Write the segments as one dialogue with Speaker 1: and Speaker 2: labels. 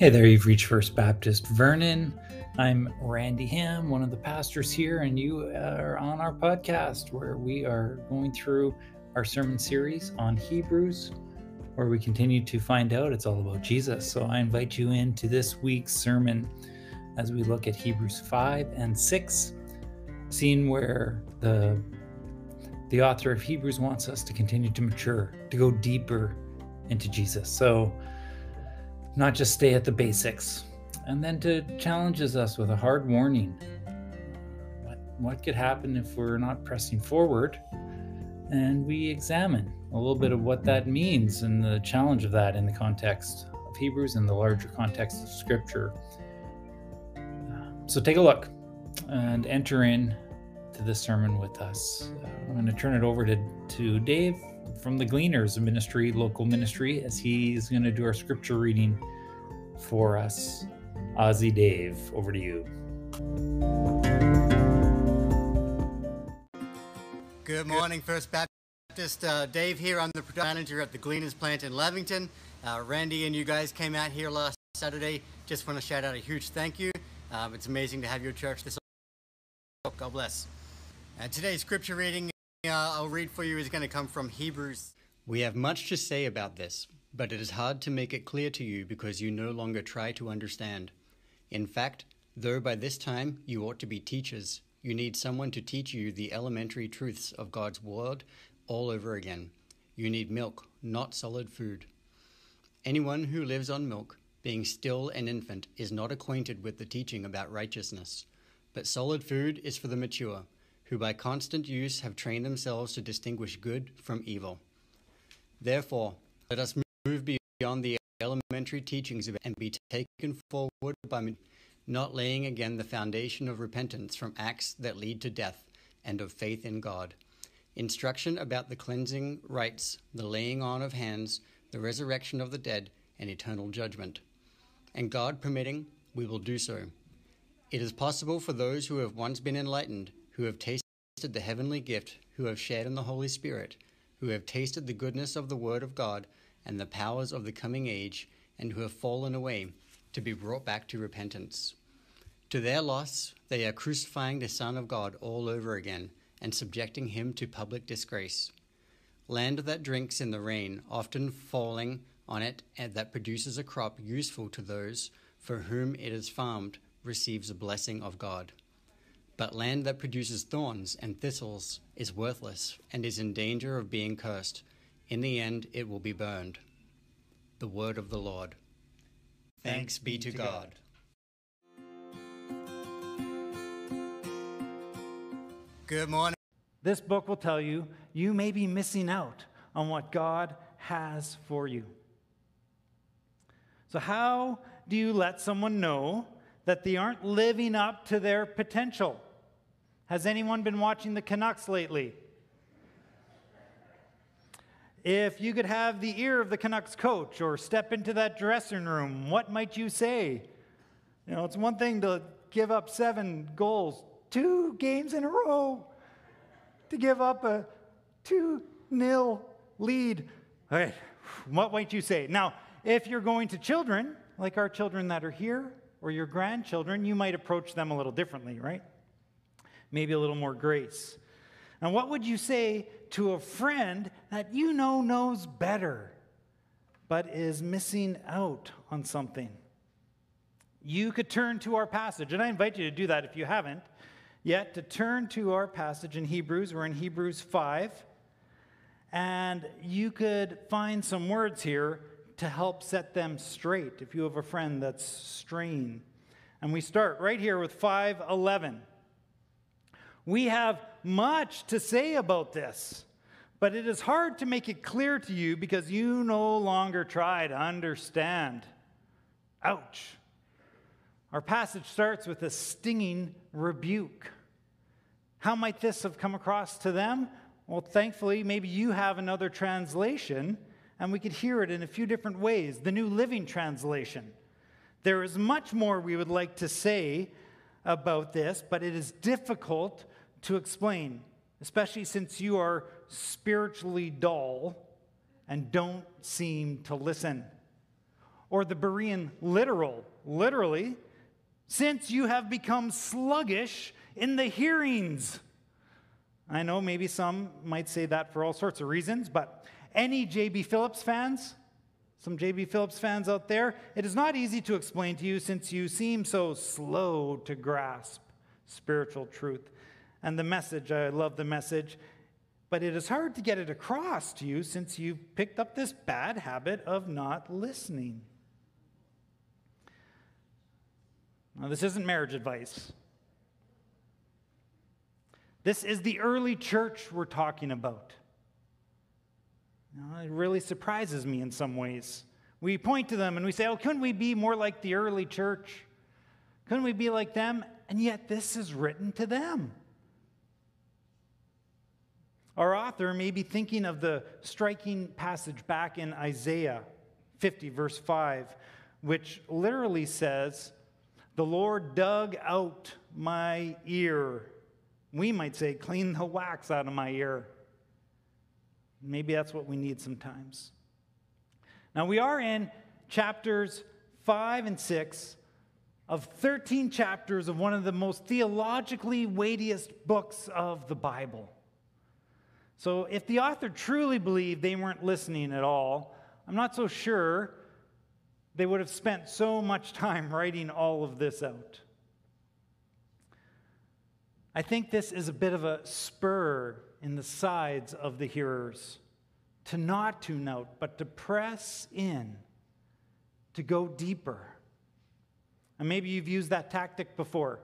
Speaker 1: Hey there, you've reached First Baptist Vernon. I'm Randy Ham, one of the pastors here, and you are on our podcast where we are going through our sermon series on Hebrews, where we continue to find out it's all about Jesus. So I invite you into this week's sermon as we look at Hebrews 5 and 6, seeing where the the author of Hebrews wants us to continue to mature, to go deeper into Jesus. So not just stay at the basics. And then to challenges us with a hard warning. What, what could happen if we're not pressing forward? And we examine a little bit of what that means and the challenge of that in the context of Hebrews and the larger context of Scripture. So take a look and enter in to this sermon with us. I'm going to turn it over to, to Dave from the Gleaners Ministry, local ministry, as he's going to do our scripture reading for us. Ozzy Dave, over to you.
Speaker 2: Good morning, First Baptist. Uh, Dave here. I'm the manager at the Gleaners plant in Lavington. Uh, Randy and you guys came out here last Saturday. Just want to shout out a huge thank you. Um, it's amazing to have your church this. God bless. And today's scripture reading I'll read for you is going to come from Hebrews. We have much to say about this, but it is hard to make it clear to you because you no longer try to understand. In fact, though by this time you ought to be teachers, you need someone to teach you the elementary truths of God's Word all over again. You need milk, not solid food. Anyone who lives on milk, being still an infant, is not acquainted with the teaching about righteousness. But solid food is for the mature who by constant use have trained themselves to distinguish good from evil. Therefore, let us move beyond the elementary teachings of and be taken forward by not laying again the foundation of repentance from acts that lead to death and of faith in God. Instruction about the cleansing rites, the laying on of hands, the resurrection of the dead, and eternal judgment. And God permitting, we will do so. It is possible for those who have once been enlightened who have tasted the heavenly gift, who have shared in the Holy Spirit, who have tasted the goodness of the Word of God and the powers of the coming age, and who have fallen away, to be brought back to repentance. To their loss, they are crucifying the Son of God all over again and subjecting him to public disgrace. Land that drinks in the rain, often falling on it, and that produces a crop useful to those for whom it is farmed, receives a blessing of God. But land that produces thorns and thistles is worthless and is in danger of being cursed. In the end, it will be burned. The word of the Lord. Thanks be to God. Good morning.
Speaker 3: This book will tell you you may be missing out on what God has for you. So, how do you let someone know that they aren't living up to their potential? Has anyone been watching the Canucks lately? If you could have the ear of the Canucks coach or step into that dressing room, what might you say? You know, it's one thing to give up seven goals, two games in a row, to give up a 2 nil lead. All right, what might you say? Now, if you're going to children, like our children that are here, or your grandchildren, you might approach them a little differently, right? Maybe a little more grace. And what would you say to a friend that you know knows better, but is missing out on something? You could turn to our passage, and I invite you to do that if you haven't yet, to turn to our passage in Hebrews. We're in Hebrews 5. And you could find some words here to help set them straight if you have a friend that's straying. And we start right here with 511. We have much to say about this, but it is hard to make it clear to you because you no longer try to understand. Ouch. Our passage starts with a stinging rebuke. How might this have come across to them? Well, thankfully, maybe you have another translation, and we could hear it in a few different ways. The New Living Translation. There is much more we would like to say about this, but it is difficult to explain, especially since you are spiritually dull and don't seem to listen. Or the Berean literal, literally, since you have become sluggish in the hearings. I know maybe some might say that for all sorts of reasons, but any J.B. Phillips fans? Some J.B. Phillips fans out there? It is not easy to explain to you since you seem so slow to grasp spiritual truth. And the message, I love the message, but it is hard to get it across to you since you've picked up this bad habit of not listening. Now, this isn't marriage advice. This is the early church we're talking about. Know, it really surprises me in some ways. We point to them and we say, oh, couldn't we be more like the early church? Couldn't we be like them? And yet, this is written to them. Our author may be thinking of the striking passage back in Isaiah 50, verse 5, which literally says, The Lord dug out my ear. We might say, clean the wax out of my ear. Maybe that's what we need sometimes. Now, we are in chapters 5 and 6 of 13 chapters of one of the most theologically weightiest books of the Bible. So, if the author truly believed they weren't listening at all, I'm not so sure they would have spent so much time writing all of this out. I think this is a bit of a spur in the sides of the hearers to not tune out, but to press in, to go deeper. And maybe you've used that tactic before.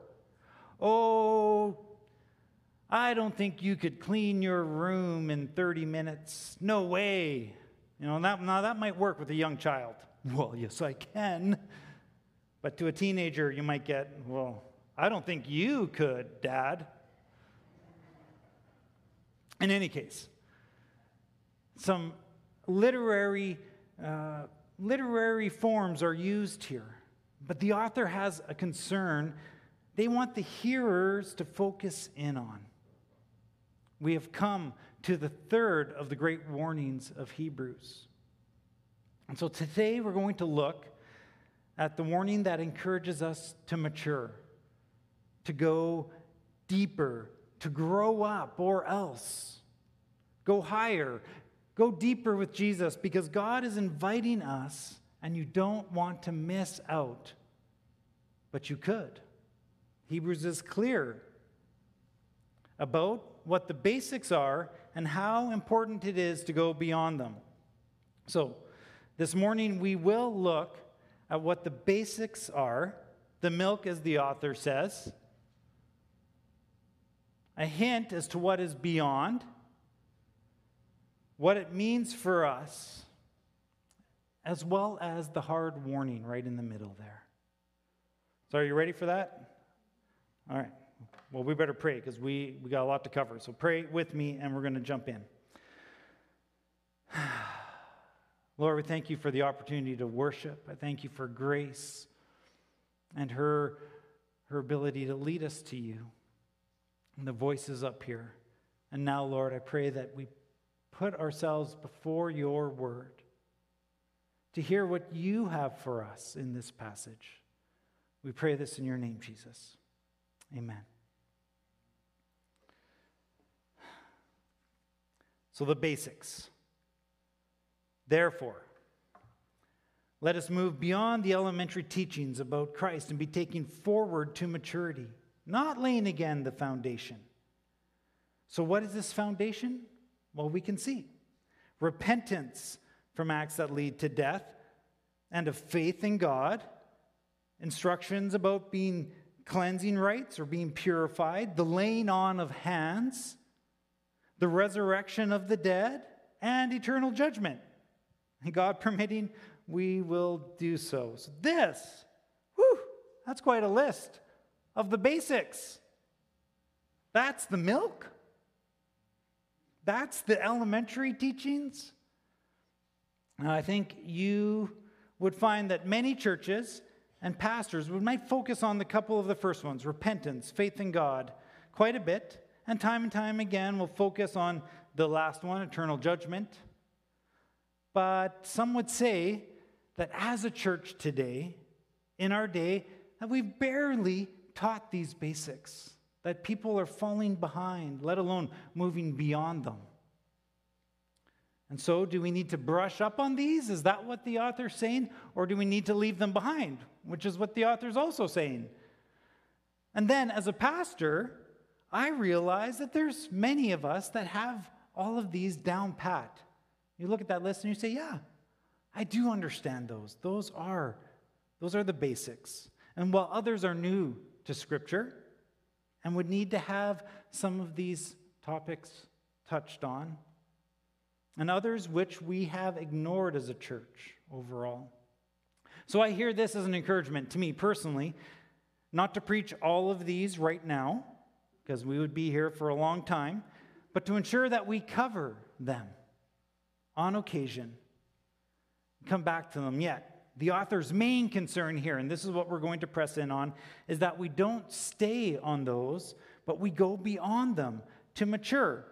Speaker 3: Oh, I don't think you could clean your room in 30 minutes. No way. You know, that, now that might work with a young child. Well, yes, I can. But to a teenager, you might get, well, I don't think you could, Dad. In any case, some literary, uh, literary forms are used here, but the author has a concern they want the hearers to focus in on. We have come to the third of the great warnings of Hebrews. And so today we're going to look at the warning that encourages us to mature, to go deeper, to grow up, or else go higher, go deeper with Jesus, because God is inviting us and you don't want to miss out, but you could. Hebrews is clear about what the basics are and how important it is to go beyond them. So, this morning we will look at what the basics are, the milk, as the author says, a hint as to what is beyond, what it means for us, as well as the hard warning right in the middle there. So, are you ready for that? All right. Well, we better pray because we, we got a lot to cover. So pray with me and we're going to jump in. Lord, we thank you for the opportunity to worship. I thank you for grace and her, her ability to lead us to you. And the voices up here. And now, Lord, I pray that we put ourselves before your word to hear what you have for us in this passage. We pray this in your name, Jesus. Amen. So, the basics. Therefore, let us move beyond the elementary teachings about Christ and be taken forward to maturity, not laying again the foundation. So, what is this foundation? Well, we can see repentance from acts that lead to death and of faith in God, instructions about being cleansing rites or being purified, the laying on of hands the resurrection of the dead, and eternal judgment. And God permitting, we will do so. So, this, whew, that's quite a list of the basics. That's the milk. That's the elementary teachings. Now, I think you would find that many churches and pastors would might focus on the couple of the first ones repentance, faith in God, quite a bit. And time and time again, we'll focus on the last one, eternal judgment. But some would say that as a church today, in our day, that we've barely taught these basics, that people are falling behind, let alone moving beyond them. And so, do we need to brush up on these? Is that what the author's saying? Or do we need to leave them behind, which is what the author's also saying? And then, as a pastor, I realize that there's many of us that have all of these down pat. You look at that list and you say, Yeah, I do understand those. Those are, those are the basics. And while others are new to Scripture and would need to have some of these topics touched on, and others which we have ignored as a church overall. So I hear this as an encouragement to me personally, not to preach all of these right now, because we would be here for a long time, but to ensure that we cover them on occasion. Come back to them yet. The author's main concern here, and this is what we're going to press in on, is that we don't stay on those, but we go beyond them to mature.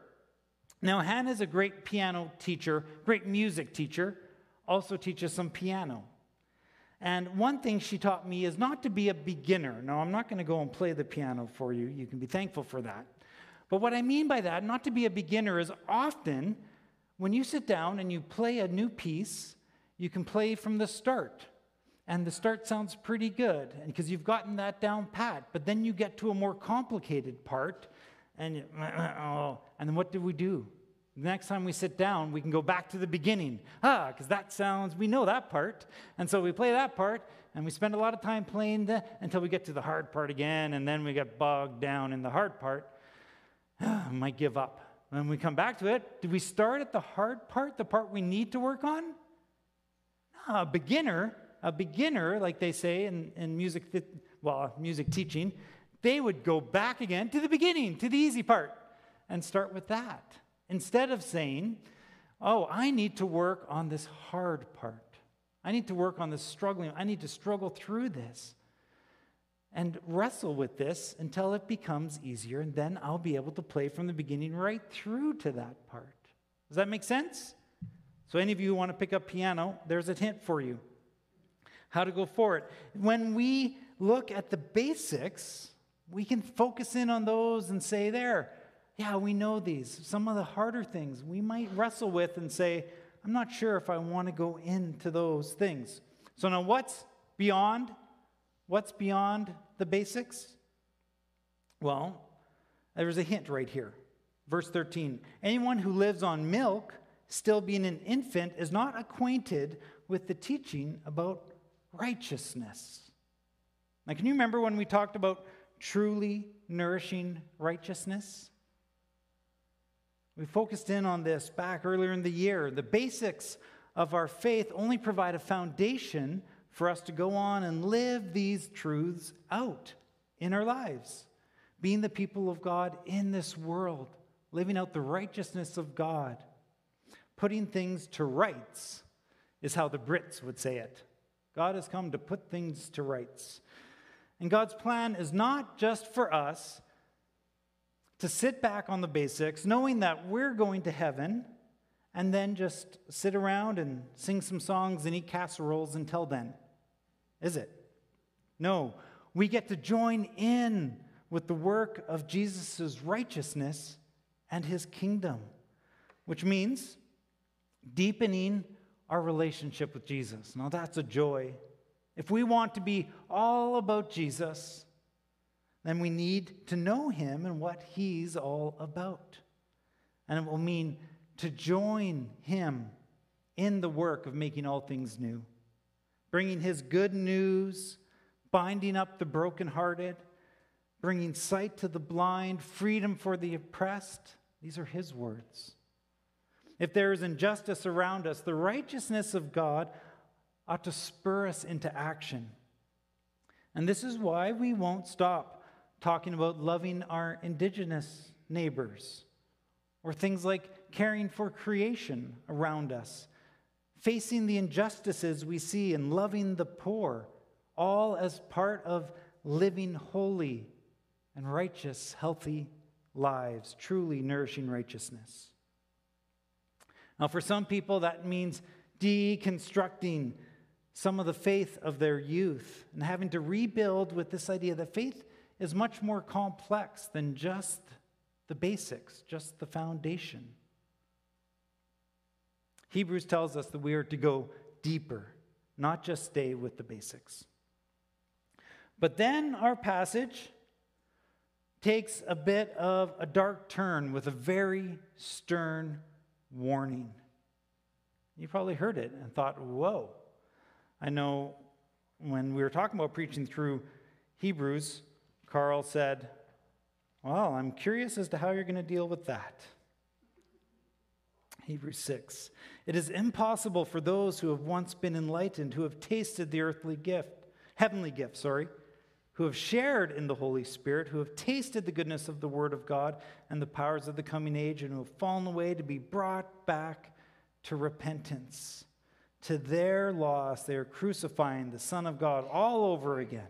Speaker 3: Now, Hannah's a great piano teacher, great music teacher, also teaches some piano. And one thing she taught me is not to be a beginner. Now, I'm not going to go and play the piano for you. You can be thankful for that. But what I mean by that, not to be a beginner, is often when you sit down and you play a new piece, you can play from the start. And the start sounds pretty good because you've gotten that down pat. But then you get to a more complicated part, and, you, oh, and then what do we do? The next time we sit down, we can go back to the beginning. Ah, because that sounds, we know that part. And so we play that part, and we spend a lot of time playing the, until we get to the hard part again, and then we get bogged down in the hard part. Ah, might give up. When we come back to it, do we start at the hard part, the part we need to work on? No, a beginner, a beginner, like they say in, in music, well, music teaching, they would go back again to the beginning, to the easy part, and start with that. Instead of saying, oh, I need to work on this hard part. I need to work on this struggling. I need to struggle through this and wrestle with this until it becomes easier, and then I'll be able to play from the beginning right through to that part. Does that make sense? So, any of you who want to pick up piano, there's a hint for you how to go for it. When we look at the basics, we can focus in on those and say, there, yeah, we know these. Some of the harder things we might wrestle with and say, I'm not sure if I want to go into those things. So now what's beyond? What's beyond the basics? Well, there's a hint right here. Verse 13 Anyone who lives on milk, still being an infant, is not acquainted with the teaching about righteousness. Now, can you remember when we talked about truly nourishing righteousness? We focused in on this back earlier in the year. The basics of our faith only provide a foundation for us to go on and live these truths out in our lives, being the people of God in this world, living out the righteousness of God, putting things to rights, is how the Brits would say it. God has come to put things to rights. And God's plan is not just for us to sit back on the basics, knowing that we're going to heaven, and then just sit around and sing some songs and eat casseroles until then. Is it? No. We get to join in with the work of Jesus' righteousness and his kingdom, which means deepening our relationship with Jesus. Now, that's a joy. If we want to be all about Jesus, then we need to know him and what he's all about. And it will mean to join him in the work of making all things new, bringing his good news, binding up the brokenhearted, bringing sight to the blind, freedom for the oppressed. These are his words. If there is injustice around us, the righteousness of God ought to spur us into action. And this is why we won't stop talking about loving our indigenous neighbors, or things like caring for creation around us, facing the injustices we see, and loving the poor, all as part of living holy and righteous, healthy lives, truly nourishing righteousness. Now, for some people, that means deconstructing some of the faith of their youth and having to rebuild with this idea that faith is much more complex than just the basics, just the foundation. Hebrews tells us that we are to go deeper, not just stay with the basics. But then our passage takes a bit of a dark turn with a very stern warning. You probably heard it and thought, whoa. I know when we were talking about preaching through Hebrews, Carl said, Well, I'm curious as to how you're going to deal with that. Hebrews 6. It is impossible for those who have once been enlightened, who have tasted the earthly gift, heavenly gift, sorry, who have shared in the Holy Spirit, who have tasted the goodness of the Word of God and the powers of the coming age, and who have fallen away to be brought back to repentance. To their loss, they are crucifying the Son of God all over again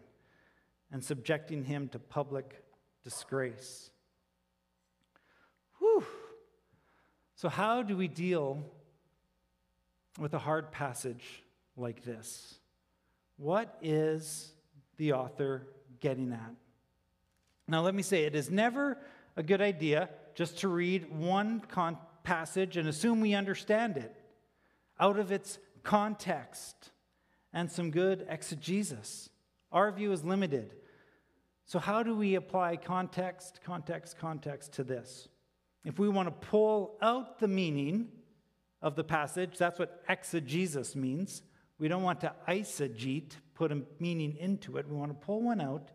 Speaker 3: and subjecting him to public disgrace. Whew. So, how do we deal with a hard passage like this? What is the author getting at? Now, let me say it is never a good idea just to read one con- passage and assume we understand it out of its context and some good exegesis. Our view is limited. So, how do we apply context, context, context to this? If we want to pull out the meaning of the passage, that's what exegesis means. We don't want to eisegete, put a meaning into it. We want to pull one out.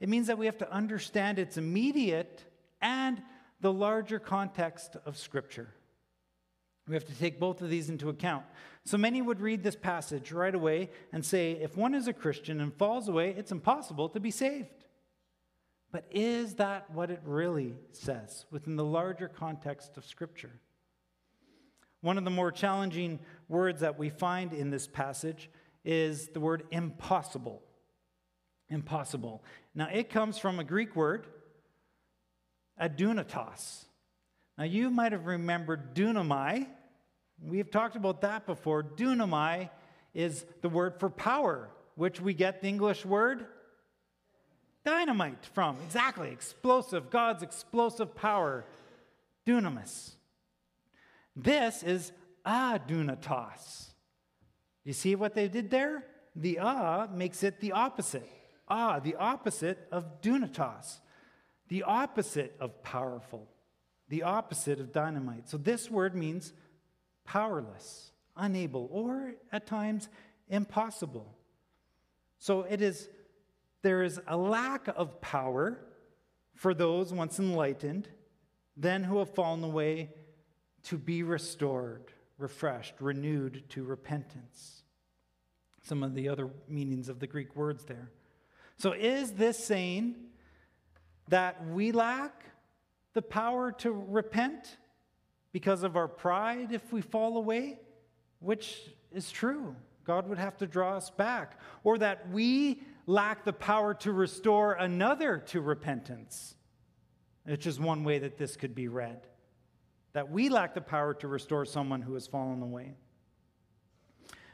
Speaker 3: It means that we have to understand its immediate and the larger context of Scripture. We have to take both of these into account. So many would read this passage right away and say, if one is a Christian and falls away, it's impossible to be saved. But is that what it really says within the larger context of Scripture? One of the more challenging words that we find in this passage is the word impossible. Impossible. Now, it comes from a Greek word, adunatos. Now, you might have remembered dunamai. We've talked about that before. Dunamai is the word for power, which we get the English word dynamite from. Exactly. Explosive. God's explosive power. Dunamis. This is adunatos. You see what they did there? The ah makes it the opposite. Ah, the opposite of dunatos. The opposite of powerful. The opposite of dynamite. So this word means powerless, unable, or at times impossible. So it is there is a lack of power for those once enlightened, then who have fallen away to be restored, refreshed, renewed to repentance. Some of the other meanings of the Greek words there. So, is this saying that we lack the power to repent because of our pride if we fall away? Which is true. God would have to draw us back. Or that we lack the power to restore another to repentance, which is one way that this could be read. That we lack the power to restore someone who has fallen away.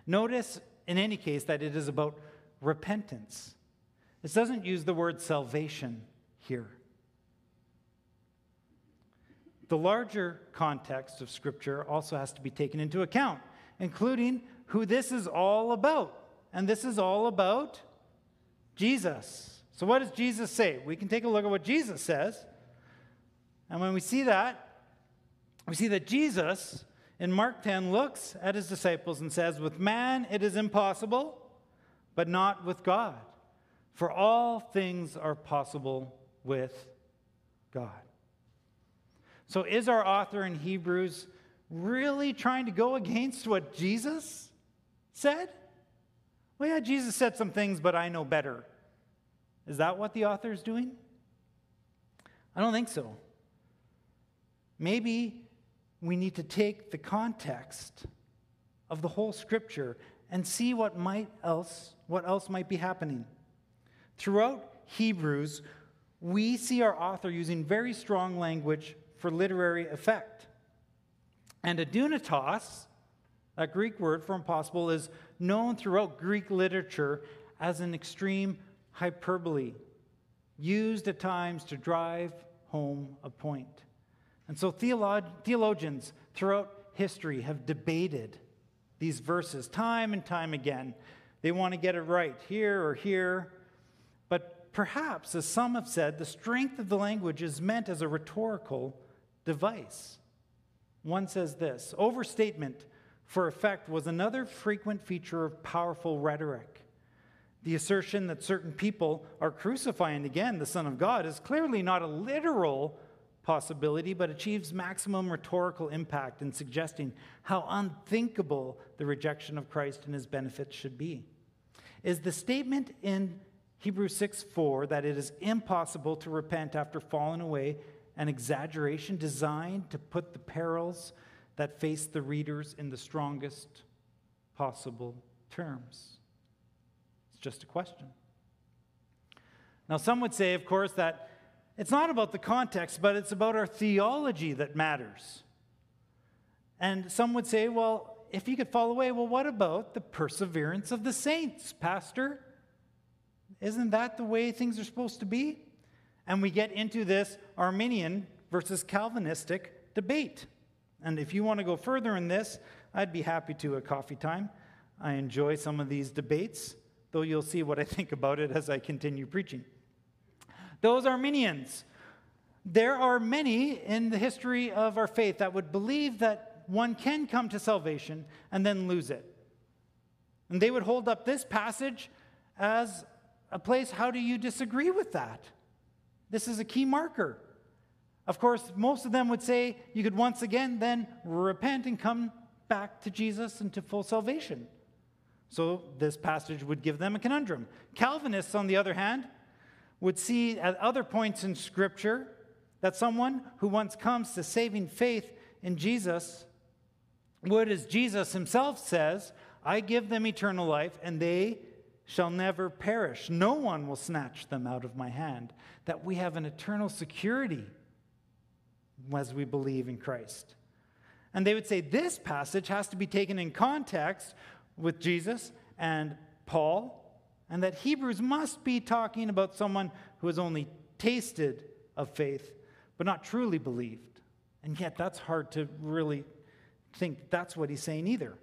Speaker 3: Notice, in any case, that it is about repentance. This doesn't use the word salvation here. The larger context of Scripture also has to be taken into account, including who this is all about. And this is all about Jesus. So, what does Jesus say? We can take a look at what Jesus says. And when we see that, we see that Jesus in Mark 10 looks at his disciples and says, With man it is impossible, but not with God. For all things are possible with God. So, is our author in Hebrews really trying to go against what Jesus said? Well, yeah, Jesus said some things, but I know better. Is that what the author is doing? I don't think so. Maybe we need to take the context of the whole scripture and see what might else what else might be happening. Throughout Hebrews, we see our author using very strong language for literary effect. And adunatos, That Greek word for impossible is known throughout Greek literature as an extreme hyperbole, used at times to drive home a point. And so theolog- theologians throughout history have debated these verses time and time again. They want to get it right here or here. But perhaps, as some have said, the strength of the language is meant as a rhetorical device. One says this overstatement for effect was another frequent feature of powerful rhetoric. The assertion that certain people are crucifying again the Son of God is clearly not a literal possibility, but achieves maximum rhetorical impact in suggesting how unthinkable the rejection of Christ and his benefits should be. Is the statement in Hebrews 6 4 that it is impossible to repent after falling away an exaggeration designed to put the perils that face the readers in the strongest possible terms? It's just a question. Now, some would say, of course, that it's not about the context, but it's about our theology that matters. And some would say, well, if you could fall away, well, what about the perseverance of the saints, Pastor? Isn't that the way things are supposed to be? And we get into this Arminian versus Calvinistic debate. And if you want to go further in this, I'd be happy to at coffee time. I enjoy some of these debates, though you'll see what I think about it as I continue preaching. Those Arminians. There are many in the history of our faith that would believe that one can come to salvation and then lose it. And they would hold up this passage as a place how do you disagree with that? This is a key marker. Of course, most of them would say you could once again then repent and come back to Jesus and to full salvation. So this passage would give them a conundrum. Calvinists, on the other hand, would see at other points in Scripture that someone who once comes to saving faith in Jesus would, as Jesus himself says, I give them eternal life, and they shall never perish. No one will snatch them out of my hand. That we have an eternal security as we believe in Christ. And they would say this passage has to be taken in context with Jesus and Paul and that Hebrews must be talking about someone who has only tasted of faith, but not truly believed. And yet, that's hard to really think that's what he's saying either.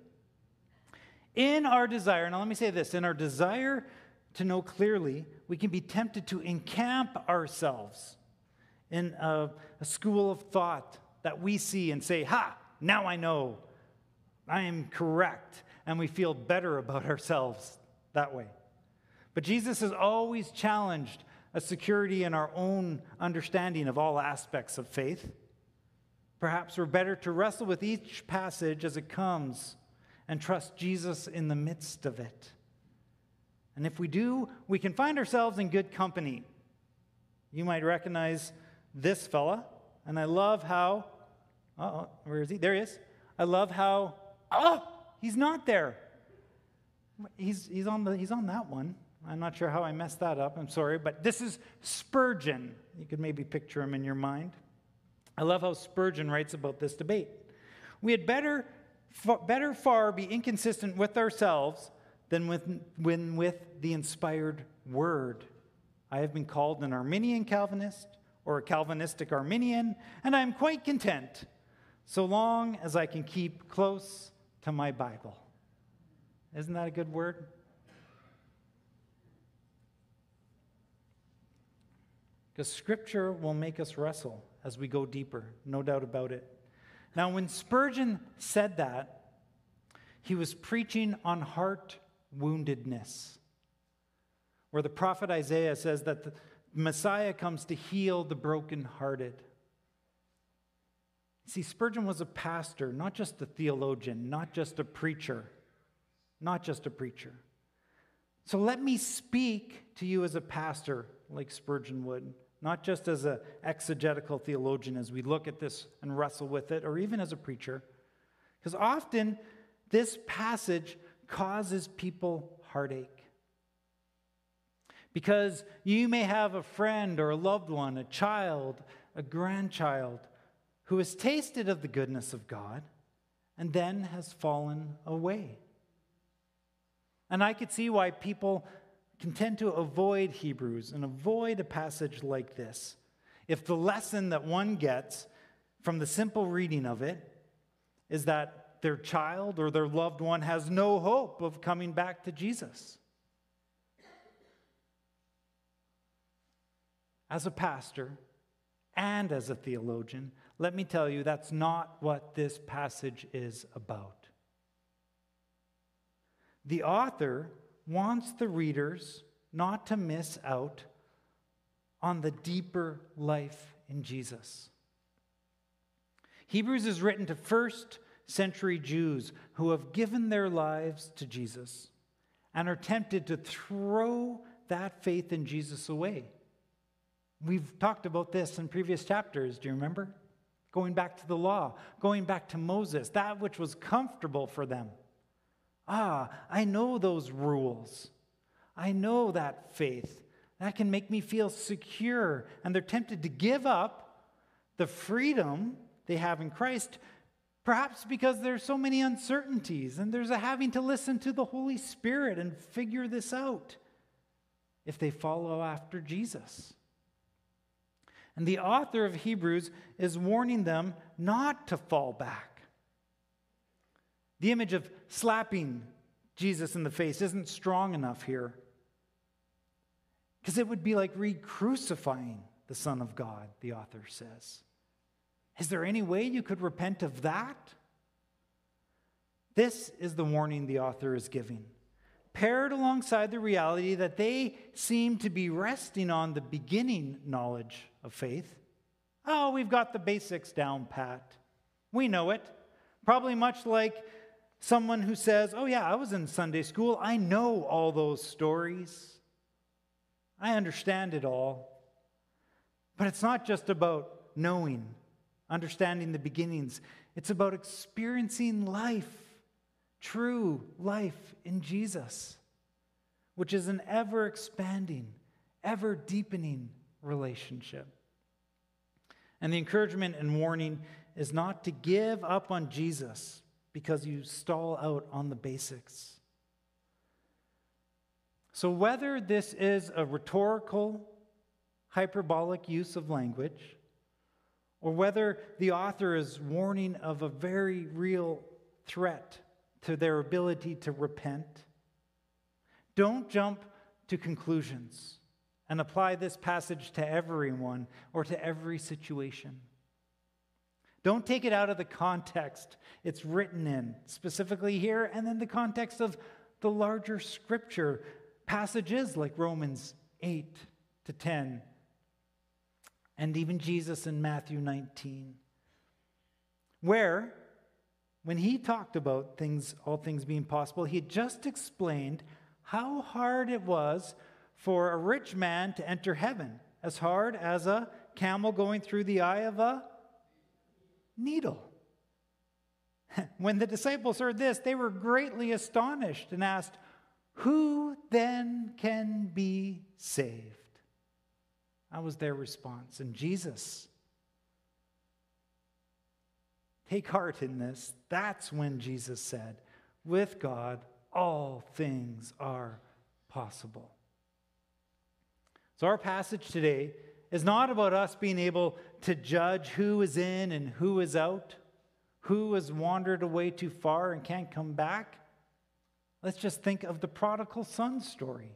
Speaker 3: In our desire, now let me say this in our desire to know clearly, we can be tempted to encamp ourselves in a, a school of thought that we see and say, Ha, now I know. I am correct. And we feel better about ourselves that way. But Jesus has always challenged a security in our own understanding of all aspects of faith. Perhaps we're better to wrestle with each passage as it comes and trust Jesus in the midst of it. And if we do, we can find ourselves in good company. You might recognize this fella, and I love how, oh, where is he? There he is. I love how, oh, he's not there. He's, he's, on, the, he's on that one. I'm not sure how I messed that up. I'm sorry. But this is Spurgeon. You could maybe picture him in your mind. I love how Spurgeon writes about this debate. We had better, better far be inconsistent with ourselves than with, when with the inspired word. I have been called an Arminian Calvinist or a Calvinistic Arminian, and I am quite content so long as I can keep close to my Bible. Isn't that a good word? Because Scripture will make us wrestle as we go deeper, no doubt about it. Now, when Spurgeon said that, he was preaching on heart woundedness, where the prophet Isaiah says that the Messiah comes to heal the brokenhearted. See, Spurgeon was a pastor, not just a theologian, not just a preacher, not just a preacher. So let me speak to you as a pastor, like Spurgeon would not just as an exegetical theologian as we look at this and wrestle with it, or even as a preacher. Because often this passage causes people heartache. Because you may have a friend or a loved one, a child, a grandchild, who has tasted of the goodness of God and then has fallen away. And I could see why people can tend to avoid Hebrews and avoid a passage like this. If the lesson that one gets from the simple reading of it is that their child or their loved one has no hope of coming back to Jesus. As a pastor and as a theologian, let me tell you that's not what this passage is about. The author wants the readers not to miss out on the deeper life in Jesus. Hebrews is written to first century Jews who have given their lives to Jesus and are tempted to throw that faith in Jesus away. We've talked about this in previous chapters, do you remember? Going back to the law, going back to Moses, that which was comfortable for them. Ah, I know those rules. I know that faith. That can make me feel secure. And they're tempted to give up the freedom they have in Christ, perhaps because there's so many uncertainties and there's a having to listen to the Holy Spirit and figure this out if they follow after Jesus. And the author of Hebrews is warning them not to fall back. The image of slapping Jesus in the face isn't strong enough here because it would be like re crucifying the Son of God, the author says. Is there any way you could repent of that? This is the warning the author is giving, paired alongside the reality that they seem to be resting on the beginning knowledge of faith. Oh, we've got the basics down pat. We know it. Probably much like someone who says, Oh, yeah, I was in Sunday school. I know all those stories. I understand it all. But it's not just about knowing, understanding the beginnings, it's about experiencing life, true life in Jesus, which is an ever expanding, ever deepening relationship. And the encouragement and warning is not to give up on Jesus because you stall out on the basics. So, whether this is a rhetorical, hyperbolic use of language, or whether the author is warning of a very real threat to their ability to repent, don't jump to conclusions and apply this passage to everyone or to every situation. Don't take it out of the context it's written in, specifically here, and then the context of the larger scripture passages like Romans 8 to 10, and even Jesus in Matthew 19, where, when he talked about things, all things being possible, he had just explained how hard it was for a rich man to enter heaven, as hard as a camel going through the eye of a needle. when the disciples heard this, they were greatly astonished and asked, Who then can be saved? That was their response. And Jesus, take heart in this. That's when Jesus said, With God, all things are possible. So, our passage today is not about us being able to judge who is in and who is out, who has wandered away too far and can't come back. Let's just think of the prodigal son story,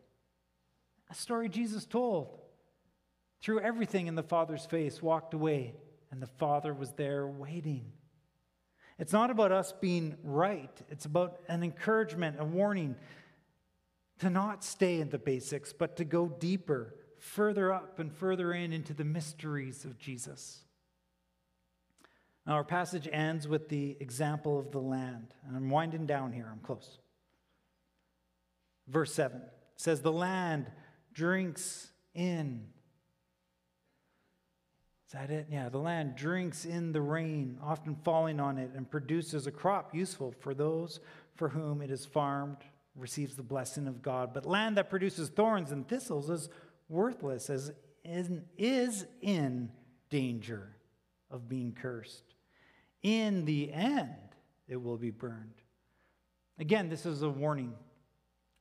Speaker 3: a story Jesus told. Threw everything in the father's face, walked away, and the father was there waiting. It's not about us being right, it's about an encouragement, a warning to not stay in the basics, but to go deeper further up and further in into the mysteries of Jesus. Now, our passage ends with the example of the land. And I'm winding down here, I'm close. Verse 7 says, The land drinks in. Is that it? Yeah, the land drinks in the rain, often falling on it, and produces a crop useful for those for whom it is farmed, receives the blessing of God. But land that produces thorns and thistles is worthless, as in, is in danger of being cursed. In the end, it will be burned. Again, this is a warning,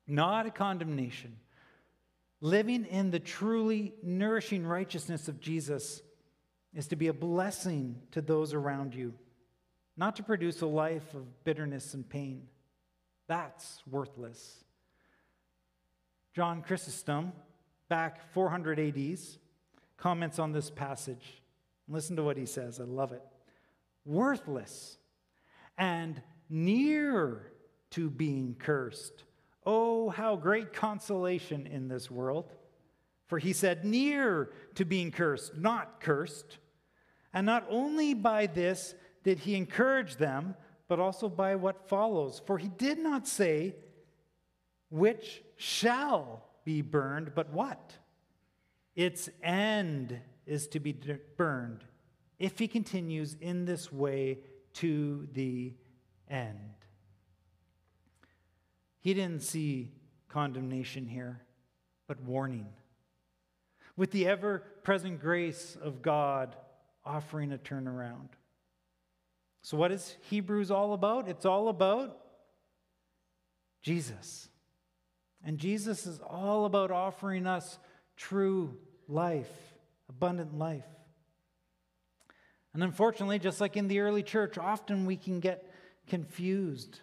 Speaker 3: not a condemnation. Living in the truly nourishing righteousness of Jesus is to be a blessing to those around you, not to produce a life of bitterness and pain. That's worthless. John Chrysostom, back 400 ADs, comments on this passage. Listen to what he says. I love it. Worthless and near to being cursed. Oh, how great consolation in this world. For he said, near to being cursed, not cursed. And not only by this did he encourage them, but also by what follows. For he did not say, which shall be burned, but what? Its end is to be burned if he continues in this way to the end. He didn't see condemnation here, but warning. With the ever present grace of God offering a turnaround. So, what is Hebrews all about? It's all about Jesus. And Jesus is all about offering us true life, abundant life. And unfortunately, just like in the early church, often we can get confused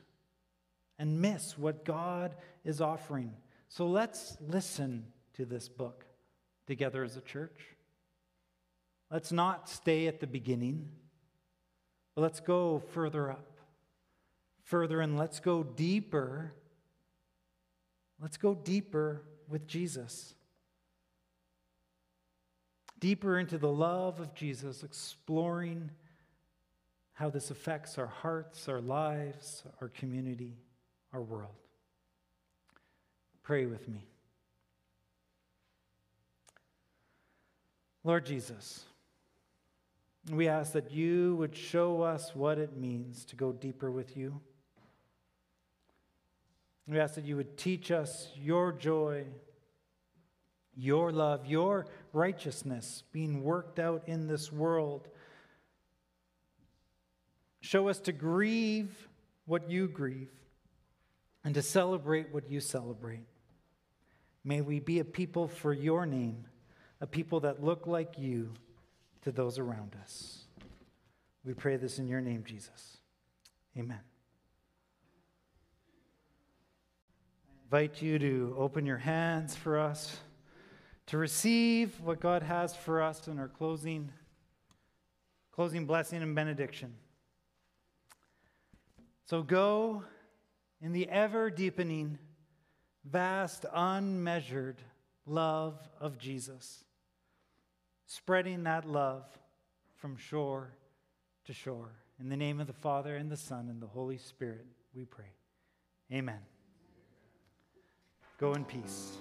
Speaker 3: and miss what God is offering. So let's listen to this book together as a church. Let's not stay at the beginning, but let's go further up, further, and let's go deeper. Let's go deeper with Jesus. Deeper into the love of Jesus, exploring how this affects our hearts, our lives, our community, our world. Pray with me. Lord Jesus, we ask that you would show us what it means to go deeper with you. We ask that you would teach us your joy, your love, your righteousness being worked out in this world. Show us to grieve what you grieve and to celebrate what you celebrate. May we be a people for your name, a people that look like you to those around us. We pray this in your name, Jesus. Amen. Invite you to open your hands for us to receive what God has for us in our closing closing blessing and benediction. So go in the ever deepening, vast, unmeasured love of Jesus spreading that love from shore to shore. In the name of the Father, and the Son, and the Holy Spirit, we pray. Amen. Go in peace.